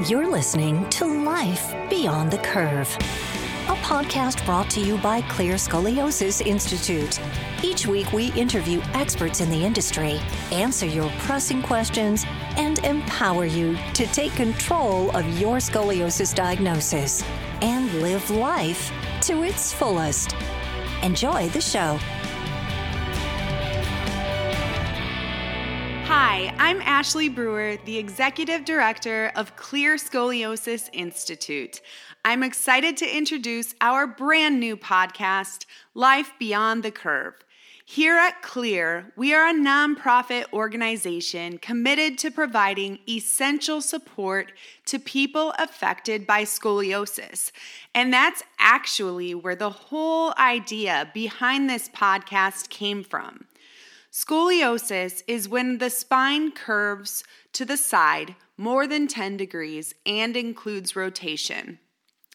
You're listening to Life Beyond the Curve, a podcast brought to you by Clear Scoliosis Institute. Each week, we interview experts in the industry, answer your pressing questions, and empower you to take control of your scoliosis diagnosis and live life to its fullest. Enjoy the show. I'm Ashley Brewer, the Executive Director of Clear Scoliosis Institute. I'm excited to introduce our brand new podcast, Life Beyond the Curve. Here at Clear, we are a nonprofit organization committed to providing essential support to people affected by scoliosis. And that's actually where the whole idea behind this podcast came from. Scoliosis is when the spine curves to the side more than 10 degrees and includes rotation.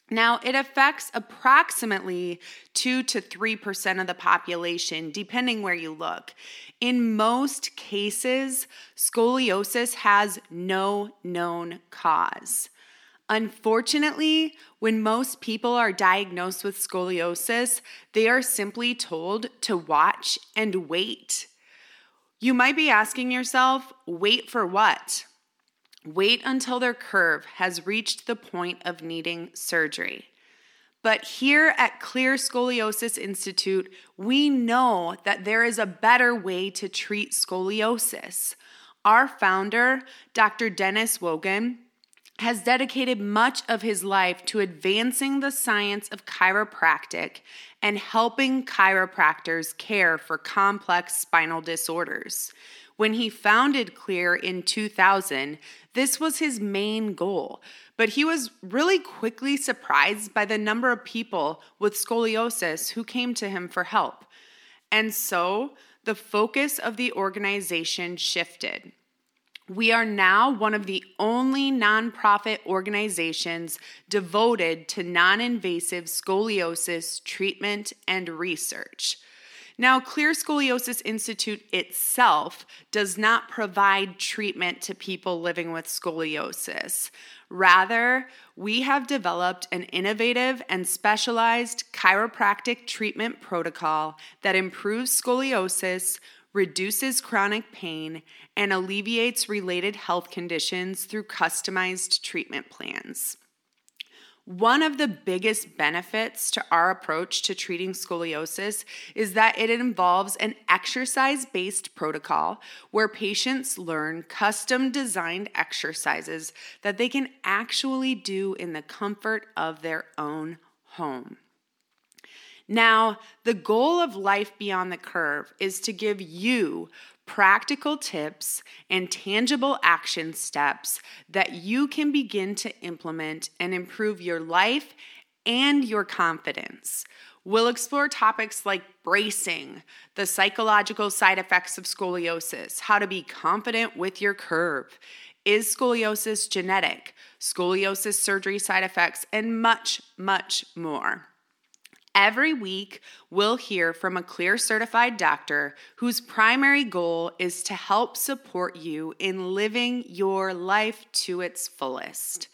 Now, it affects approximately 2 to 3% of the population, depending where you look. In most cases, scoliosis has no known cause. Unfortunately, when most people are diagnosed with scoliosis, they are simply told to watch and wait. You might be asking yourself, wait for what? Wait until their curve has reached the point of needing surgery. But here at Clear Scoliosis Institute, we know that there is a better way to treat scoliosis. Our founder, Dr. Dennis Woggon, has dedicated much of his life to advancing the science of chiropractic and helping chiropractors care for complex spinal disorders. When he founded Clear in 2000, this was his main goal, but he was really quickly surprised by the number of people with scoliosis who came to him for help. And so the focus of the organization shifted. We are now one of the only nonprofit organizations devoted to non invasive scoliosis treatment and research. Now, Clear Scoliosis Institute itself does not provide treatment to people living with scoliosis. Rather, we have developed an innovative and specialized chiropractic treatment protocol that improves scoliosis, reduces chronic pain, and alleviates related health conditions through customized treatment plans. One of the biggest benefits to our approach to treating scoliosis is that it involves an exercise based protocol where patients learn custom designed exercises that they can actually do in the comfort of their own home. Now, the goal of Life Beyond the Curve is to give you practical tips and tangible action steps that you can begin to implement and improve your life and your confidence. We'll explore topics like bracing, the psychological side effects of scoliosis, how to be confident with your curve. Is scoliosis genetic? Scoliosis surgery side effects, and much, much more. Every week, we'll hear from a clear certified doctor whose primary goal is to help support you in living your life to its fullest.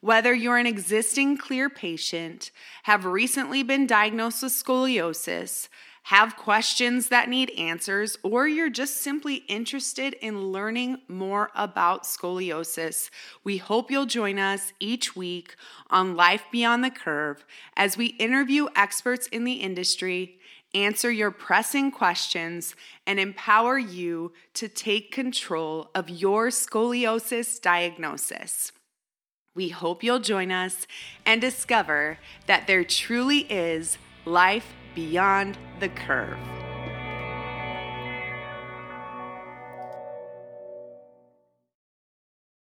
Whether you're an existing clear patient, have recently been diagnosed with scoliosis, have questions that need answers, or you're just simply interested in learning more about scoliosis, we hope you'll join us each week on Life Beyond the Curve as we interview experts in the industry, answer your pressing questions, and empower you to take control of your scoliosis diagnosis. We hope you'll join us and discover that there truly is life beyond the curve.